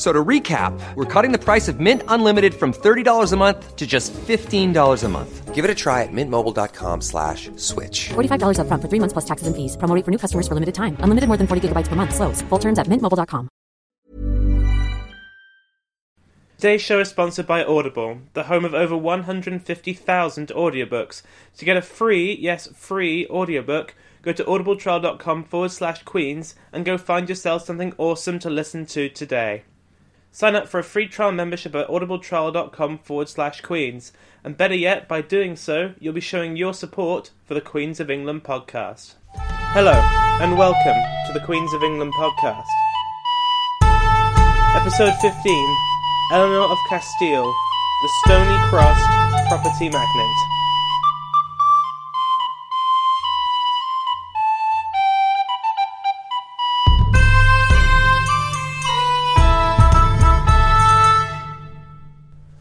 F- So to recap, we're cutting the price of Mint Unlimited from $30 a month to just $15 a month. Give it a try at mintmobile.com slash switch. $45 upfront for three months plus taxes and fees. Promo rate for new customers for limited time. Unlimited more than 40 gigabytes per month. Slows. Full terms at mintmobile.com. Today's show is sponsored by Audible, the home of over 150,000 audiobooks. To get a free, yes, free audiobook, go to audibletrial.com forward slash queens and go find yourself something awesome to listen to today. Sign up for a free trial membership at audibletrial.com forward slash queens. And better yet, by doing so, you'll be showing your support for the Queens of England podcast. Hello, and welcome to the Queens of England podcast. Episode 15 Eleanor of Castile, the stony crossed property magnate.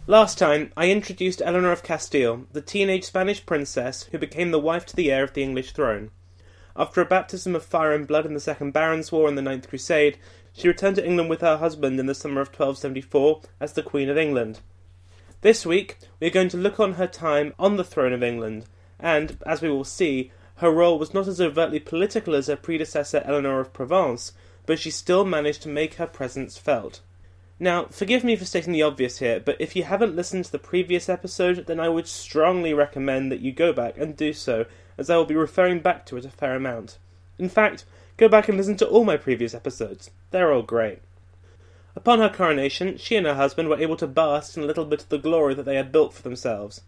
Last time, I introduced Eleanor of Castile, the teenage Spanish princess who became the wife to the heir of the English throne. After a baptism of fire and blood in the Second Barons' War and the Ninth Crusade, she returned to England with her husband in the summer of 1274 as the Queen of England. This week, we are going to look on her time on the throne of England, and, as we will see, her role was not as overtly political as her predecessor Eleanor of Provence, but she still managed to make her presence felt. Now, forgive me for stating the obvious here, but if you haven't listened to the previous episode, then I would strongly recommend that you go back and do so, as I will be referring back to it a fair amount. In fact, go back and listen to all my previous episodes. They're all great. Upon her coronation, she and her husband were able to bask in a little bit of the glory that they had built for themselves.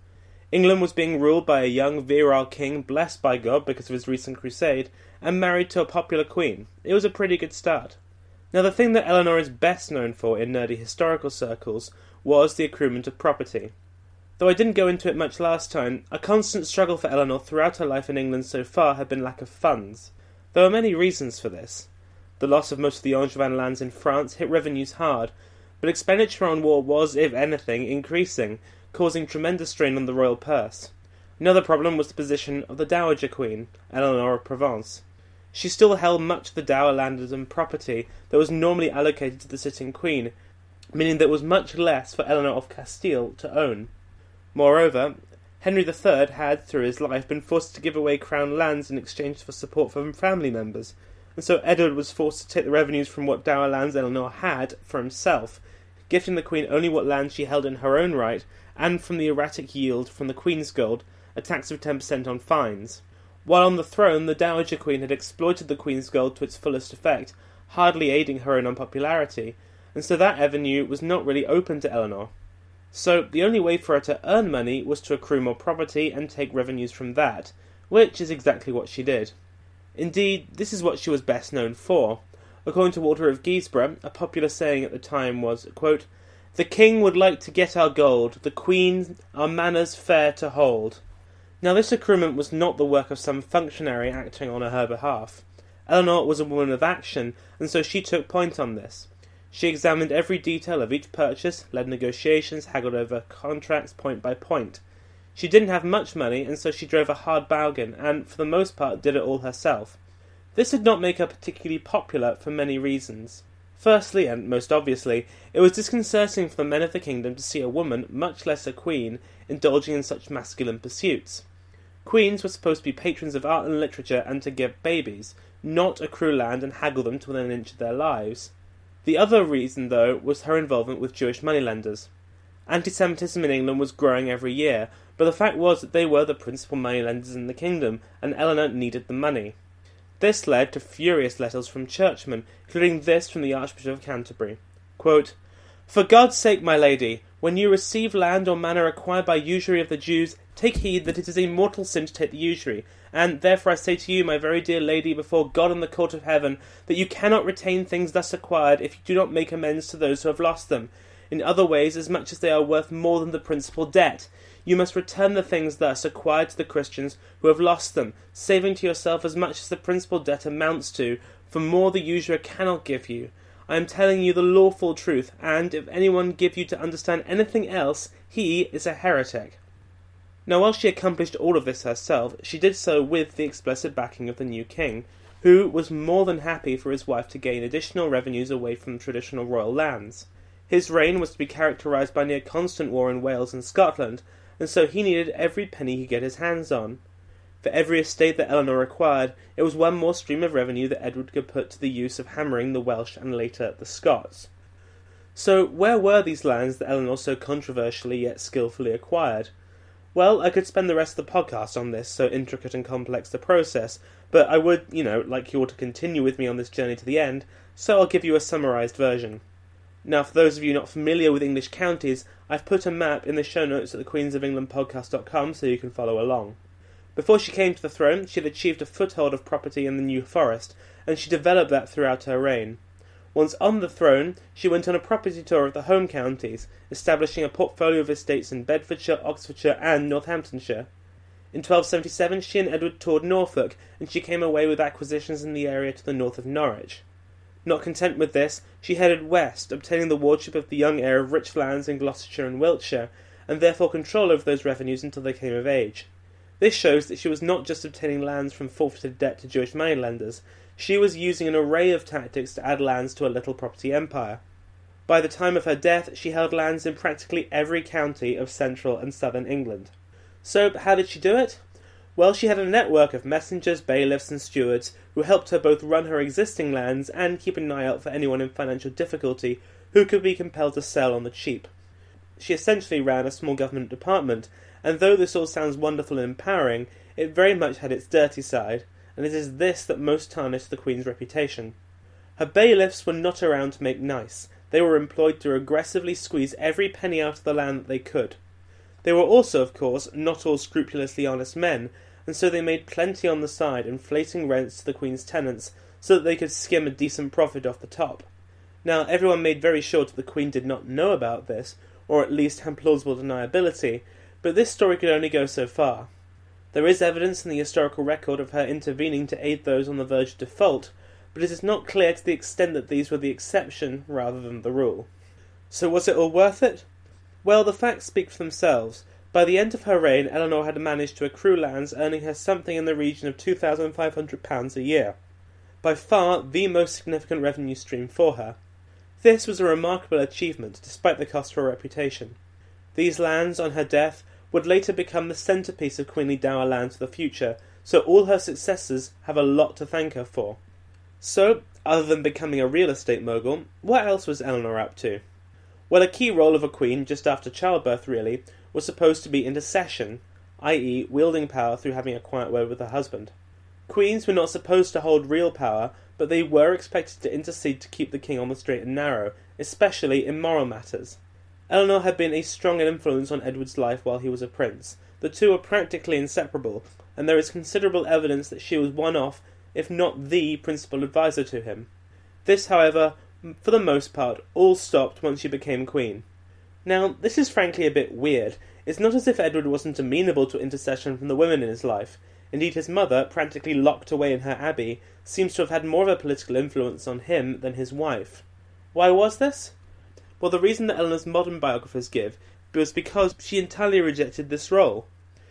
England was being ruled by a young, virile king blessed by God because of his recent crusade, and married to a popular queen. It was a pretty good start. Now, the thing that Eleanor is best known for in nerdy historical circles was the accruement of property. Though I didn't go into it much last time, a constant struggle for Eleanor throughout her life in England so far had been lack of funds. There were many reasons for this. The loss of most of the Angevin lands in France hit revenues hard, but expenditure on war was, if anything, increasing, causing tremendous strain on the royal purse. Another problem was the position of the Dowager Queen, Eleanor of Provence. She still held much of the dower landed and property that was normally allocated to the sitting queen, meaning that there was much less for Eleanor of Castile to own. Moreover, Henry III had, through his life, been forced to give away crown lands in exchange for support from family members, and so Edward was forced to take the revenues from what dower lands Eleanor had for himself, gifting the Queen only what land she held in her own right, and from the erratic yield from the Queen's gold, a tax of 10% on fines. While on the throne, the Dowager Queen had exploited the Queen's gold to its fullest effect, hardly aiding her in unpopularity, and so that avenue was not really open to Eleanor. So the only way for her to earn money was to accrue more property and take revenues from that, which is exactly what she did. Indeed, this is what she was best known for. According to Walter of Guisborough, a popular saying at the time was, quote, The king would like to get our gold, the queen our manors fair to hold. Now, this accruement was not the work of some functionary acting on her behalf. Eleanor was a woman of action, and so she took point on this. She examined every detail of each purchase, led negotiations, haggled over contracts point by point. She didn't have much money, and so she drove a hard bargain, and for the most part did it all herself. This did not make her particularly popular for many reasons. Firstly, and most obviously, it was disconcerting for the men of the kingdom to see a woman, much less a queen, indulging in such masculine pursuits. Queens were supposed to be patrons of art and literature and to give babies, not accrue land and haggle them to within an inch of their lives. The other reason, though, was her involvement with Jewish moneylenders. Anti Semitism in England was growing every year, but the fact was that they were the principal moneylenders in the kingdom, and Eleanor needed the money. This led to furious letters from churchmen, including this from the Archbishop of Canterbury. Quote, For God's sake, my lady, when you receive land or manor acquired by usury of the Jews, take heed that it is a mortal sin to take the usury. And therefore I say to you, my very dear lady, before God and the court of heaven, that you cannot retain things thus acquired if you do not make amends to those who have lost them. In other ways, as much as they are worth more than the principal debt. You must return the things thus acquired to the Christians who have lost them, saving to yourself as much as the principal debt amounts to, for more the usurer cannot give you. I am telling you the lawful truth, and if anyone give you to understand anything else, he is a heretic. Now, while she accomplished all of this herself, she did so with the explicit backing of the new king, who was more than happy for his wife to gain additional revenues away from traditional royal lands. His reign was to be characterized by near constant war in Wales and Scotland, and so he needed every penny he could get his hands on. For every estate that Eleanor acquired, it was one more stream of revenue that Edward could put to the use of hammering the Welsh and later the Scots. So, where were these lands that Eleanor so controversially yet skilfully acquired? Well, I could spend the rest of the podcast on this, so intricate and complex the process, but I would, you know, like you all to continue with me on this journey to the end, so I'll give you a summarised version. Now, for those of you not familiar with English counties, I've put a map in the show notes at the Queens of England podcast.com so you can follow along. Before she came to the throne, she had achieved a foothold of property in the New Forest, and she developed that throughout her reign. Once on the throne, she went on a property tour of the home counties, establishing a portfolio of estates in Bedfordshire, Oxfordshire, and Northamptonshire. In 1277, she and Edward toured Norfolk, and she came away with acquisitions in the area to the north of Norwich. Not content with this, she headed west, obtaining the wardship of the young heir of rich lands in Gloucestershire and Wiltshire, and therefore control over those revenues until they came of age. This shows that she was not just obtaining lands from forfeited debt to Jewish moneylenders, she was using an array of tactics to add lands to a little property empire. By the time of her death, she held lands in practically every county of central and southern England. So, how did she do it? Well, she had a network of messengers, bailiffs, and stewards who helped her both run her existing lands and keep an eye out for anyone in financial difficulty who could be compelled to sell on the cheap. She essentially ran a small government department, and though this all sounds wonderful and empowering, it very much had its dirty side, and it is this that most tarnished the Queen's reputation. Her bailiffs were not around to make nice, they were employed to aggressively squeeze every penny out of the land that they could. They were also, of course, not all scrupulously honest men, and so they made plenty on the side, inflating rents to the Queen's tenants so that they could skim a decent profit off the top. Now, everyone made very sure that the Queen did not know about this, or at least had plausible deniability, but this story could only go so far. There is evidence in the historical record of her intervening to aid those on the verge of default, but it is not clear to the extent that these were the exception rather than the rule. So was it all worth it? Well, the facts speak for themselves. By the end of her reign, Eleanor had managed to accrue lands earning her something in the region of £2,500 a year. By far the most significant revenue stream for her. This was a remarkable achievement, despite the cost of her reputation. These lands, on her death, would later become the centrepiece of Queenly Dower lands for the future, so all her successors have a lot to thank her for. So, other than becoming a real estate mogul, what else was Eleanor up to? Well, a key role of a queen, just after childbirth really, was supposed to be intercession, i.e., wielding power through having a quiet word with her husband. Queens were not supposed to hold real power, but they were expected to intercede to keep the king on the straight and narrow, especially in moral matters. Eleanor had been a strong influence on Edward's life while he was a prince. The two were practically inseparable, and there is considerable evidence that she was one of, if not the principal adviser to him. This, however, for the most part, all stopped once she became queen. Now, this is frankly a bit weird. It's not as if Edward wasn't amenable to intercession from the women in his life. Indeed, his mother, practically locked away in her abbey, seems to have had more of a political influence on him than his wife. Why was this? Well, the reason that Eleanor's modern biographers give was because she entirely rejected this role.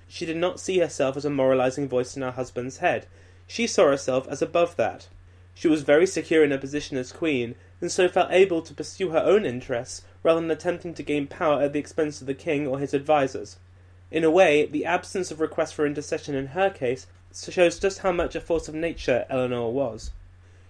She did not see herself as a moralizing voice in her husband's head. She saw herself as above that. She was very secure in her position as queen, and so felt able to pursue her own interests rather than attempting to gain power at the expense of the king or his advisers. In a way, the absence of request for intercession in her case shows just how much a force of nature Eleanor was.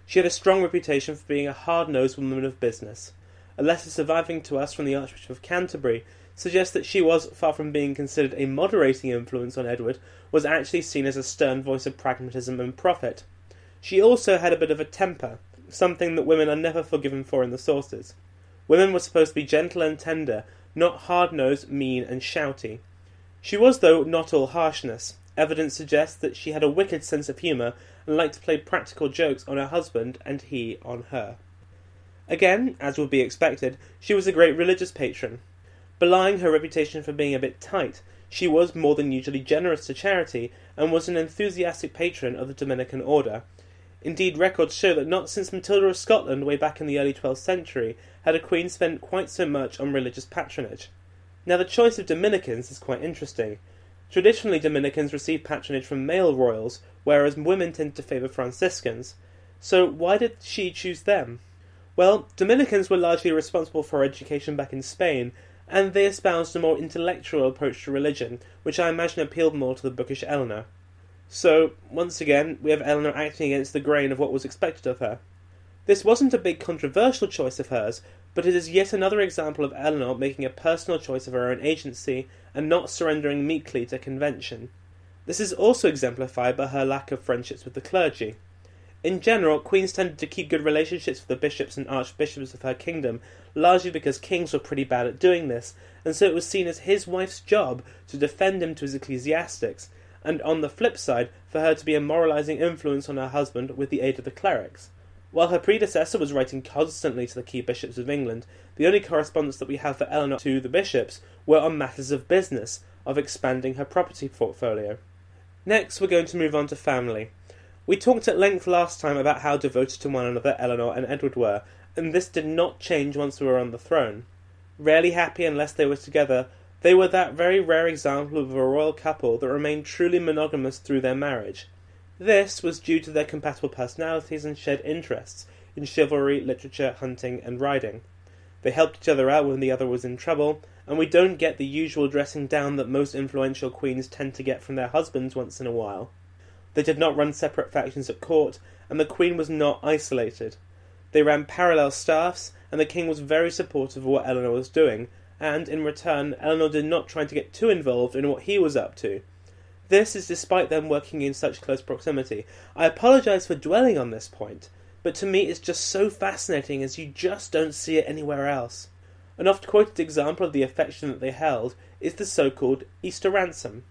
She had a strong reputation for being a hard nosed woman of business. A letter surviving to us from the Archbishop of Canterbury suggests that she was, far from being considered a moderating influence on Edward, was actually seen as a stern voice of pragmatism and profit. She also had a bit of a temper, something that women are never forgiven for in the sources. Women were supposed to be gentle and tender, not hard nosed, mean, and shouty. She was, though, not all harshness. Evidence suggests that she had a wicked sense of humour and liked to play practical jokes on her husband and he on her. Again, as would be expected, she was a great religious patron. Belying her reputation for being a bit tight, she was more than usually generous to charity and was an enthusiastic patron of the Dominican order. Indeed, records show that not since Matilda of Scotland, way back in the early 12th century, had a queen spent quite so much on religious patronage. Now, the choice of Dominicans is quite interesting. Traditionally, Dominicans receive patronage from male royals, whereas women tend to favour Franciscans. So, why did she choose them? Well, Dominicans were largely responsible for education back in Spain, and they espoused a more intellectual approach to religion, which I imagine appealed more to the bookish Eleanor. So, once again, we have Eleanor acting against the grain of what was expected of her. This wasn't a big controversial choice of hers, but it is yet another example of Eleanor making a personal choice of her own agency and not surrendering meekly to convention. This is also exemplified by her lack of friendships with the clergy. In general, queens tended to keep good relationships with the bishops and archbishops of her kingdom, largely because kings were pretty bad at doing this, and so it was seen as his wife's job to defend him to his ecclesiastics, and on the flip side, for her to be a moralizing influence on her husband with the aid of the clerics. While her predecessor was writing constantly to the key bishops of England, the only correspondence that we have for Eleanor to the bishops were on matters of business, of expanding her property portfolio. Next, we're going to move on to family. We talked at length last time about how devoted to one another Eleanor and Edward were, and this did not change once they were on the throne. Rarely happy unless they were together, they were that very rare example of a royal couple that remained truly monogamous through their marriage. This was due to their compatible personalities and shared interests in chivalry, literature, hunting, and riding. They helped each other out when the other was in trouble, and we don't get the usual dressing down that most influential queens tend to get from their husbands once in a while. They did not run separate factions at court, and the Queen was not isolated. They ran parallel staffs, and the King was very supportive of what Eleanor was doing, and in return, Eleanor did not try to get too involved in what he was up to. This is despite them working in such close proximity. I apologise for dwelling on this point, but to me it's just so fascinating as you just don't see it anywhere else. An oft quoted example of the affection that they held is the so called Easter ransom.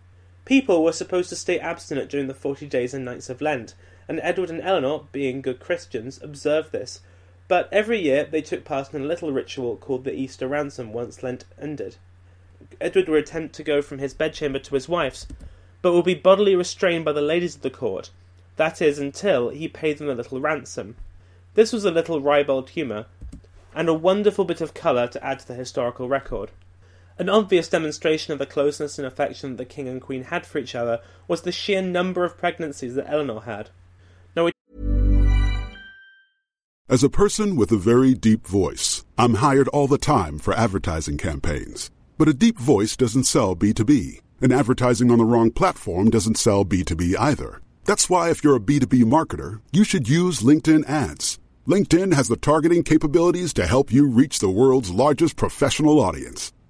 People were supposed to stay abstinent during the forty days and nights of Lent, and Edward and Eleanor, being good Christians, observed this. But every year they took part in a little ritual called the Easter ransom once Lent ended. Edward would attempt to go from his bedchamber to his wife's, but would be bodily restrained by the ladies of the court, that is, until he paid them a little ransom. This was a little ribald humour, and a wonderful bit of colour to add to the historical record. An obvious demonstration of the closeness and affection that the king and queen had for each other was the sheer number of pregnancies that Eleanor had. Now, it- As a person with a very deep voice, I'm hired all the time for advertising campaigns. But a deep voice doesn't sell B2B, and advertising on the wrong platform doesn't sell B2B either. That's why, if you're a B2B marketer, you should use LinkedIn ads. LinkedIn has the targeting capabilities to help you reach the world's largest professional audience.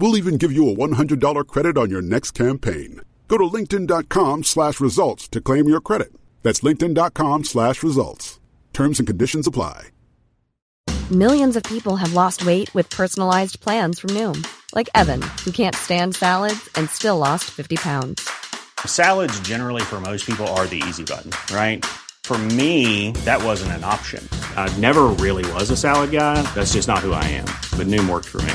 We'll even give you a $100 credit on your next campaign. Go to linkedin.com slash results to claim your credit. That's linkedin.com slash results. Terms and conditions apply. Millions of people have lost weight with personalized plans from Noom, like Evan, who can't stand salads and still lost 50 pounds. Salads, generally, for most people, are the easy button, right? For me, that wasn't an option. I never really was a salad guy. That's just not who I am. But Noom worked for me.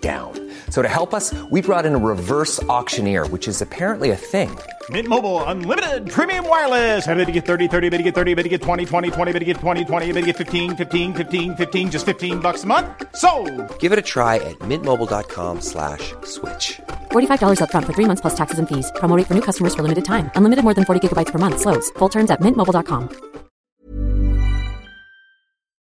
down. So to help us, we brought in a reverse auctioneer, which is apparently a thing. Mint Mobile unlimited premium wireless. Have to get 30, 30, bit to get 30, bit to get 20, 20, 20, bit to get 20, 20, bit to get 15, 15, 15, 15 just 15 bucks a month. So, Give it a try at mintmobile.com slash switch. $45 upfront for three months plus taxes and fees. Promo rate for new customers for limited time. Unlimited more than 40 gigabytes per month. Slows. Full terms at mintmobile.com.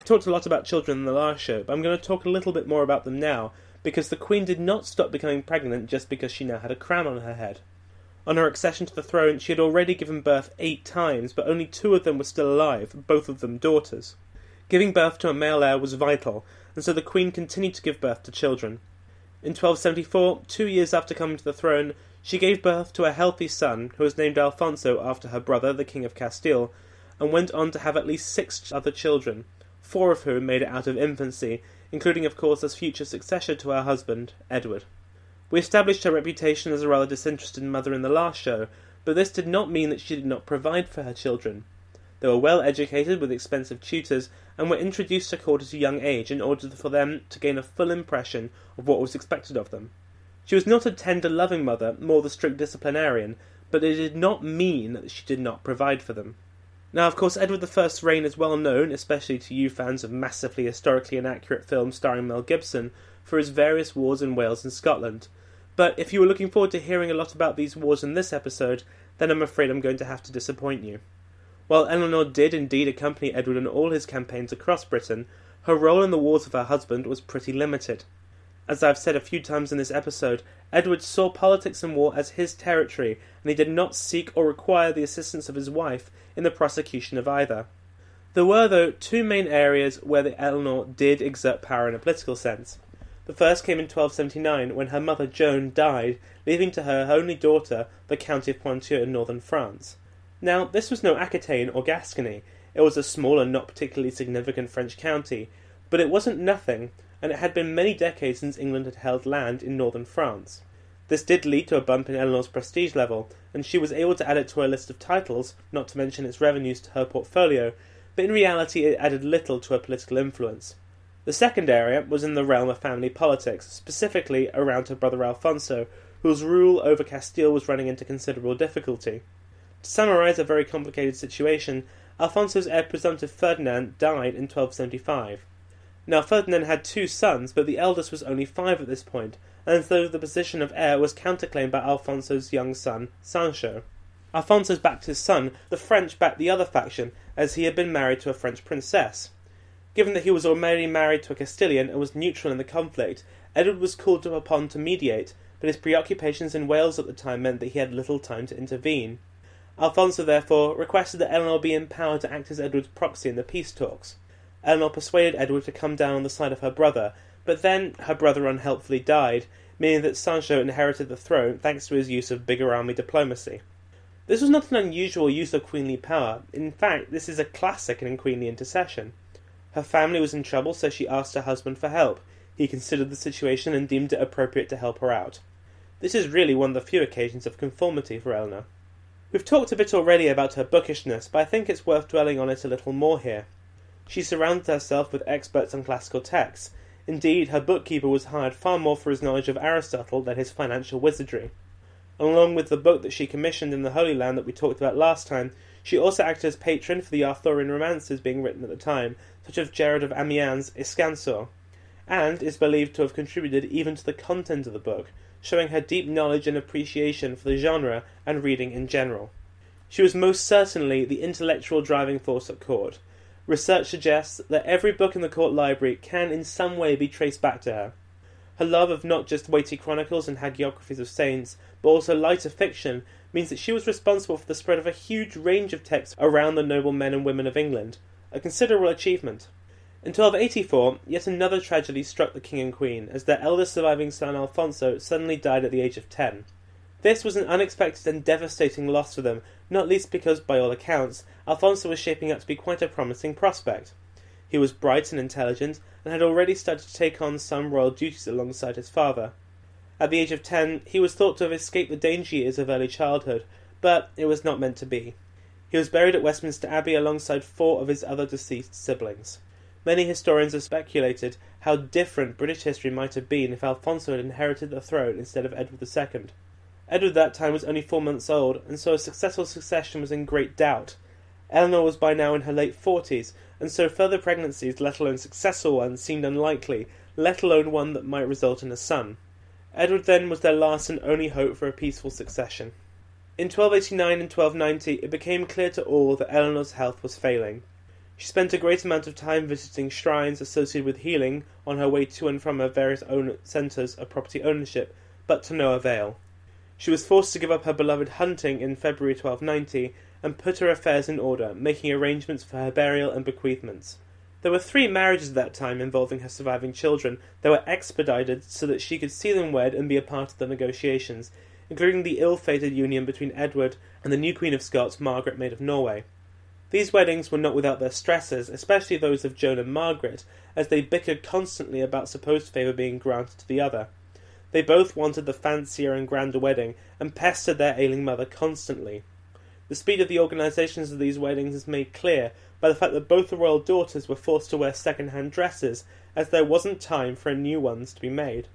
talked a lot about children in the last show, but I'm going to talk a little bit more about them now, because the Queen did not stop becoming pregnant just because she now had a crown on her head. On her accession to the throne, she had already given birth eight times, but only two of them were still alive, both of them daughters. Giving birth to a male heir was vital, and so the Queen continued to give birth to children. In 1274, two years after coming to the throne, she gave birth to a healthy son who was named Alfonso after her brother, the King of Castile, and went on to have at least six other children, four of whom made it out of infancy, including, of course, as future successor to her husband, Edward. We established her reputation as a rather disinterested mother in the last show, but this did not mean that she did not provide for her children. They were well educated with expensive tutors and were introduced to court at a young age in order for them to gain a full impression of what was expected of them. She was not a tender, loving mother, more the strict disciplinarian, but it did not mean that she did not provide for them. Now, of course, Edward I's reign is well known, especially to you fans of massively historically inaccurate films starring Mel Gibson, for his various wars in Wales and Scotland. But if you were looking forward to hearing a lot about these wars in this episode, then I'm afraid I'm going to have to disappoint you. While Eleanor did indeed accompany Edward in all his campaigns across Britain, her role in the wars of her husband was pretty limited. As I've said a few times in this episode, Edward saw politics and war as his territory, and he did not seek or require the assistance of his wife in the prosecution of either. There were, though, two main areas where the Eleanor did exert power in a political sense. The first came in 1279 when her mother Joan died, leaving to her only daughter the County of Ponthieu in northern France. Now, this was no Aquitaine or Gascony. It was a small and not particularly significant French county, but it wasn't nothing, and it had been many decades since England had held land in northern France. This did lead to a bump in Eleanor's prestige level, and she was able to add it to her list of titles, not to mention its revenues to her portfolio, but in reality it added little to her political influence. The second area was in the realm of family politics, specifically around her brother Alfonso, whose rule over Castile was running into considerable difficulty. To summarise a very complicated situation, Alfonso's heir presumptive Ferdinand died in 1275. Now, Ferdinand had two sons, but the eldest was only five at this point, and so the position of heir was counterclaimed by Alfonso's young son, Sancho. Alfonso backed his son, the French backed the other faction, as he had been married to a French princess. Given that he was already married to a Castilian and was neutral in the conflict, Edward was called upon to mediate, but his preoccupations in Wales at the time meant that he had little time to intervene. Alfonso therefore requested that Eleanor be empowered to act as Edward's proxy in the peace talks. Eleanor persuaded Edward to come down on the side of her brother, but then her brother unhelpfully died, meaning that Sancho inherited the throne thanks to his use of bigger army diplomacy. This was not an unusual use of queenly power. In fact, this is a classic in queenly intercession. Her family was in trouble, so she asked her husband for help. He considered the situation and deemed it appropriate to help her out. This is really one of the few occasions of conformity for Eleanor. We've talked a bit already about her bookishness, but I think it's worth dwelling on it a little more here. She surrounded herself with experts on classical texts. Indeed, her bookkeeper was hired far more for his knowledge of Aristotle than his financial wizardry. Along with the book that she commissioned in the Holy Land that we talked about last time, she also acted as patron for the Arthurian romances being written at the time, such as Gerard of Amiens' Escanor, and is believed to have contributed even to the content of the book, showing her deep knowledge and appreciation for the genre and reading in general. She was most certainly the intellectual driving force at court, Research suggests that every book in the court library can in some way be traced back to her. Her love of not just weighty chronicles and hagiographies of saints, but also lighter fiction, means that she was responsible for the spread of a huge range of texts around the noble men and women of England, a considerable achievement. In 1284, yet another tragedy struck the king and queen, as their eldest surviving son Alfonso suddenly died at the age of ten. This was an unexpected and devastating loss for them, not least because, by all accounts, Alfonso was shaping up to be quite a promising prospect. He was bright and intelligent, and had already started to take on some royal duties alongside his father. At the age of ten, he was thought to have escaped the danger years of early childhood, but it was not meant to be. He was buried at Westminster Abbey alongside four of his other deceased siblings. many historians have speculated how different British history might have been if Alfonso had inherited the throne instead of Edward II. Edward at that time was only four months old, and so a successful succession was in great doubt. Eleanor was by now in her late forties, and so further pregnancies, let alone successful ones, seemed unlikely, let alone one that might result in a son. Edward then was their last and only hope for a peaceful succession. In 1289 and 1290 it became clear to all that Eleanor's health was failing. She spent a great amount of time visiting shrines associated with healing on her way to and from her various own centres of property ownership, but to no avail. She was forced to give up her beloved hunting in February 1290 and put her affairs in order, making arrangements for her burial and bequeathments. There were three marriages at that time involving her surviving children that were expedited so that she could see them wed and be a part of the negotiations, including the ill fated union between Edward and the new Queen of Scots, Margaret, Maid of Norway. These weddings were not without their stresses, especially those of Joan and Margaret, as they bickered constantly about supposed favour being granted to the other. They both wanted the fancier and grander wedding, and pestered their ailing mother constantly. The speed of the organisations of these weddings is made clear by the fact that both the royal daughters were forced to wear second hand dresses, as there wasn't time for new ones to be made.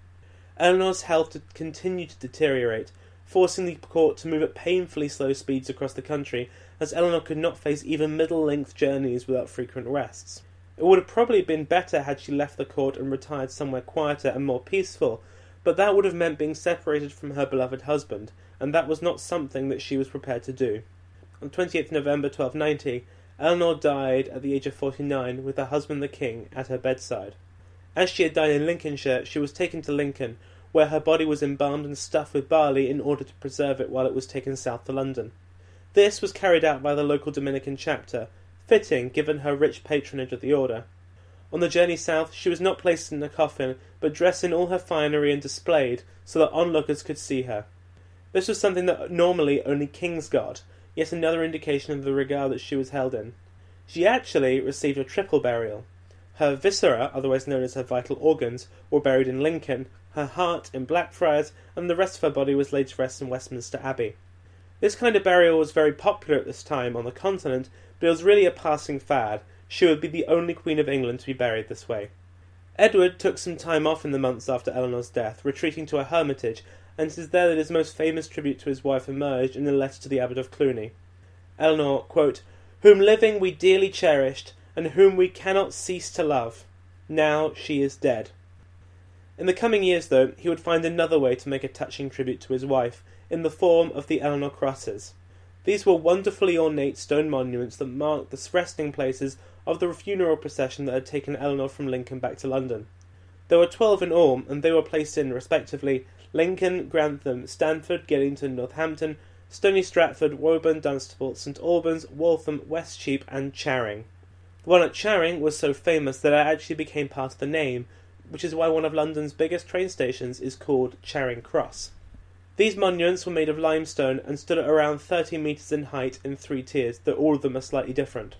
Eleanor's health continued to deteriorate, forcing the court to move at painfully slow speeds across the country, as Eleanor could not face even middle length journeys without frequent rests. It would have probably been better had she left the court and retired somewhere quieter and more peaceful, but that would have meant being separated from her beloved husband, and that was not something that she was prepared to do. On 28th November 1290, Eleanor died at the age of 49 with her husband the king at her bedside. As she had died in Lincolnshire, she was taken to Lincoln, where her body was embalmed and stuffed with barley in order to preserve it while it was taken south to London. This was carried out by the local Dominican chapter, fitting given her rich patronage of the order. On the journey south, she was not placed in a coffin, but dressed in all her finery and displayed, so that onlookers could see her. This was something that normally only kings got, yet another indication of the regard that she was held in. She actually received a triple burial. Her viscera, otherwise known as her vital organs, were buried in Lincoln, her heart in Blackfriars, and the rest of her body was laid to rest in Westminster Abbey. This kind of burial was very popular at this time on the continent, but it was really a passing fad, she would be the only Queen of England to be buried this way. Edward took some time off in the months after Eleanor's death, retreating to a hermitage, and it is there that his most famous tribute to his wife emerged in a letter to the Abbot of Cluny. Eleanor, quote, Whom living we dearly cherished, and whom we cannot cease to love. Now she is dead. In the coming years, though, he would find another way to make a touching tribute to his wife, in the form of the Eleanor crosses. These were wonderfully ornate stone monuments that marked the resting places of the funeral procession that had taken Eleanor from Lincoln back to London. There were twelve in all, and they were placed in, respectively, Lincoln, Grantham, Stamford, Geddington, Northampton, Stony Stratford, Woburn, Dunstable, St Albans, Waltham, Westcheap, and Charing. The one at Charing was so famous that it actually became part of the name, which is why one of London's biggest train stations is called Charing Cross. These monuments were made of limestone and stood at around 30 metres in height in three tiers, though all of them are slightly different.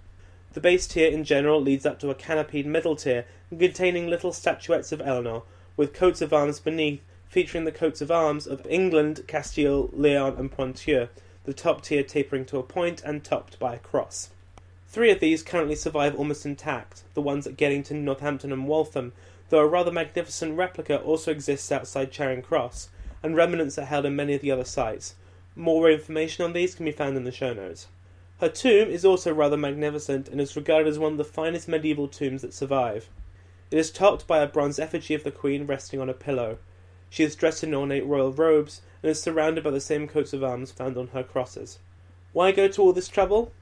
The base tier in general leads up to a canopied middle tier containing little statuettes of Eleanor, with coats of arms beneath, featuring the coats of arms of England, Castile, Leon, and Ponthieu, the top tier tapering to a point and topped by a cross. Three of these currently survive almost intact, the ones at Geddington, Northampton, and Waltham, though a rather magnificent replica also exists outside Charing Cross, and remnants are held in many of the other sites. More information on these can be found in the show notes. Her tomb is also rather magnificent and is regarded as one of the finest medieval tombs that survive. It is topped by a bronze effigy of the Queen resting on a pillow. She is dressed in ornate royal robes and is surrounded by the same coats of arms found on her crosses. Why go to all this trouble?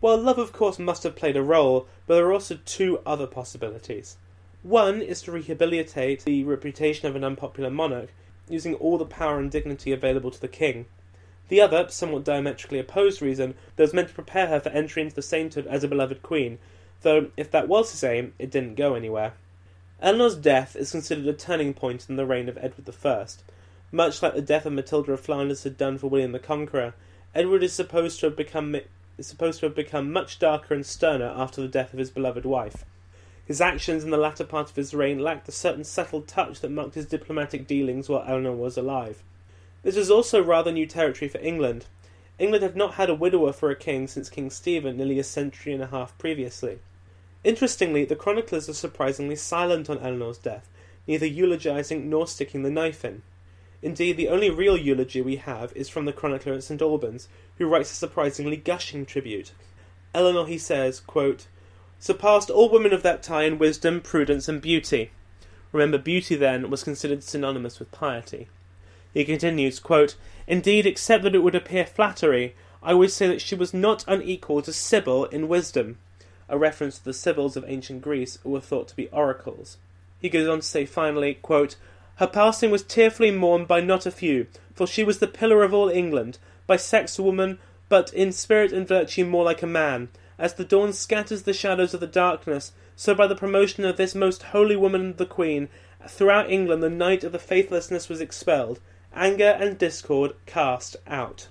Well, love of course must have played a role, but there are also two other possibilities. One is to rehabilitate the reputation of an unpopular monarch, using all the power and dignity available to the king. The other, somewhat diametrically opposed reason, that was meant to prepare her for entry into the sainthood as a beloved queen, though if that was his aim, it didn't go anywhere. Eleanor's death is considered a turning point in the reign of Edward I. Much like the death of Matilda of Flanders had done for William the Conqueror, Edward is supposed to have become is supposed to have become much darker and sterner after the death of his beloved wife. His actions in the latter part of his reign lacked the certain settled touch that marked his diplomatic dealings while Eleanor was alive. This was also rather new territory for England. England had not had a widower for a king since King Stephen nearly a century and a half previously. Interestingly, the chroniclers are surprisingly silent on Eleanor's death, neither eulogising nor sticking the knife in. Indeed, the only real eulogy we have is from the chronicler at St Albans, who writes a surprisingly gushing tribute. Eleanor, he says, quote, surpassed all women of that time in wisdom, prudence, and beauty. Remember, beauty then was considered synonymous with piety. He continues, quote, Indeed, except that it would appear flattery, I would say that she was not unequal to Sibyl in wisdom, a reference to the Sibyls of ancient Greece who were thought to be oracles. He goes on to say finally, quote, Her passing was tearfully mourned by not a few, for she was the pillar of all England, by sex a woman, but in spirit and virtue more like a man. As the dawn scatters the shadows of the darkness, so by the promotion of this most holy woman the Queen, throughout England the night of the faithlessness was expelled, anger and discord cast out.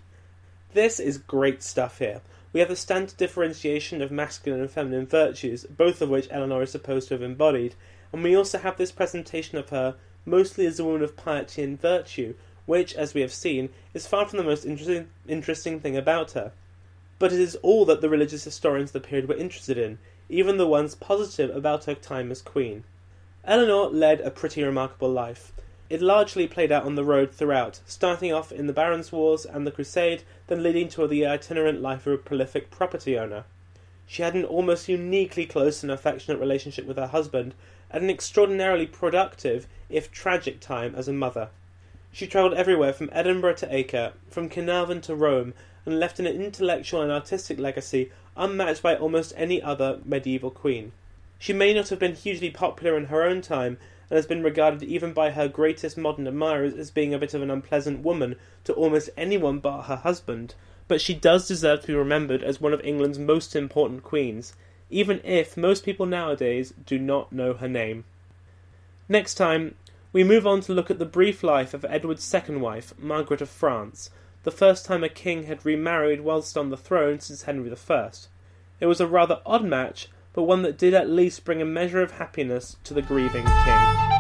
This is great stuff here. We have the standard differentiation of masculine and feminine virtues, both of which Eleanor is supposed to have embodied, and we also have this presentation of her mostly as a woman of piety and virtue, which, as we have seen, is far from the most interesting, interesting thing about her. But it is all that the religious historians of the period were interested in, even the ones positive about her time as queen. Eleanor led a pretty remarkable life. It largely played out on the road throughout, starting off in the Barons' Wars and the Crusade, then leading to the itinerant life of a prolific property owner. She had an almost uniquely close and affectionate relationship with her husband, and an extraordinarily productive, if tragic, time as a mother. She travelled everywhere from Edinburgh to Acre, from Caernarvon to Rome, and left an intellectual and artistic legacy unmatched by almost any other medieval queen. She may not have been hugely popular in her own time, and has been regarded even by her greatest modern admirers as being a bit of an unpleasant woman to almost anyone but her husband. But she does deserve to be remembered as one of England's most important queens, even if most people nowadays do not know her name. Next time, we move on to look at the brief life of Edward's second wife, Margaret of France, the first time a king had remarried whilst on the throne since Henry I. It was a rather odd match, but one that did at least bring a measure of happiness to the grieving king.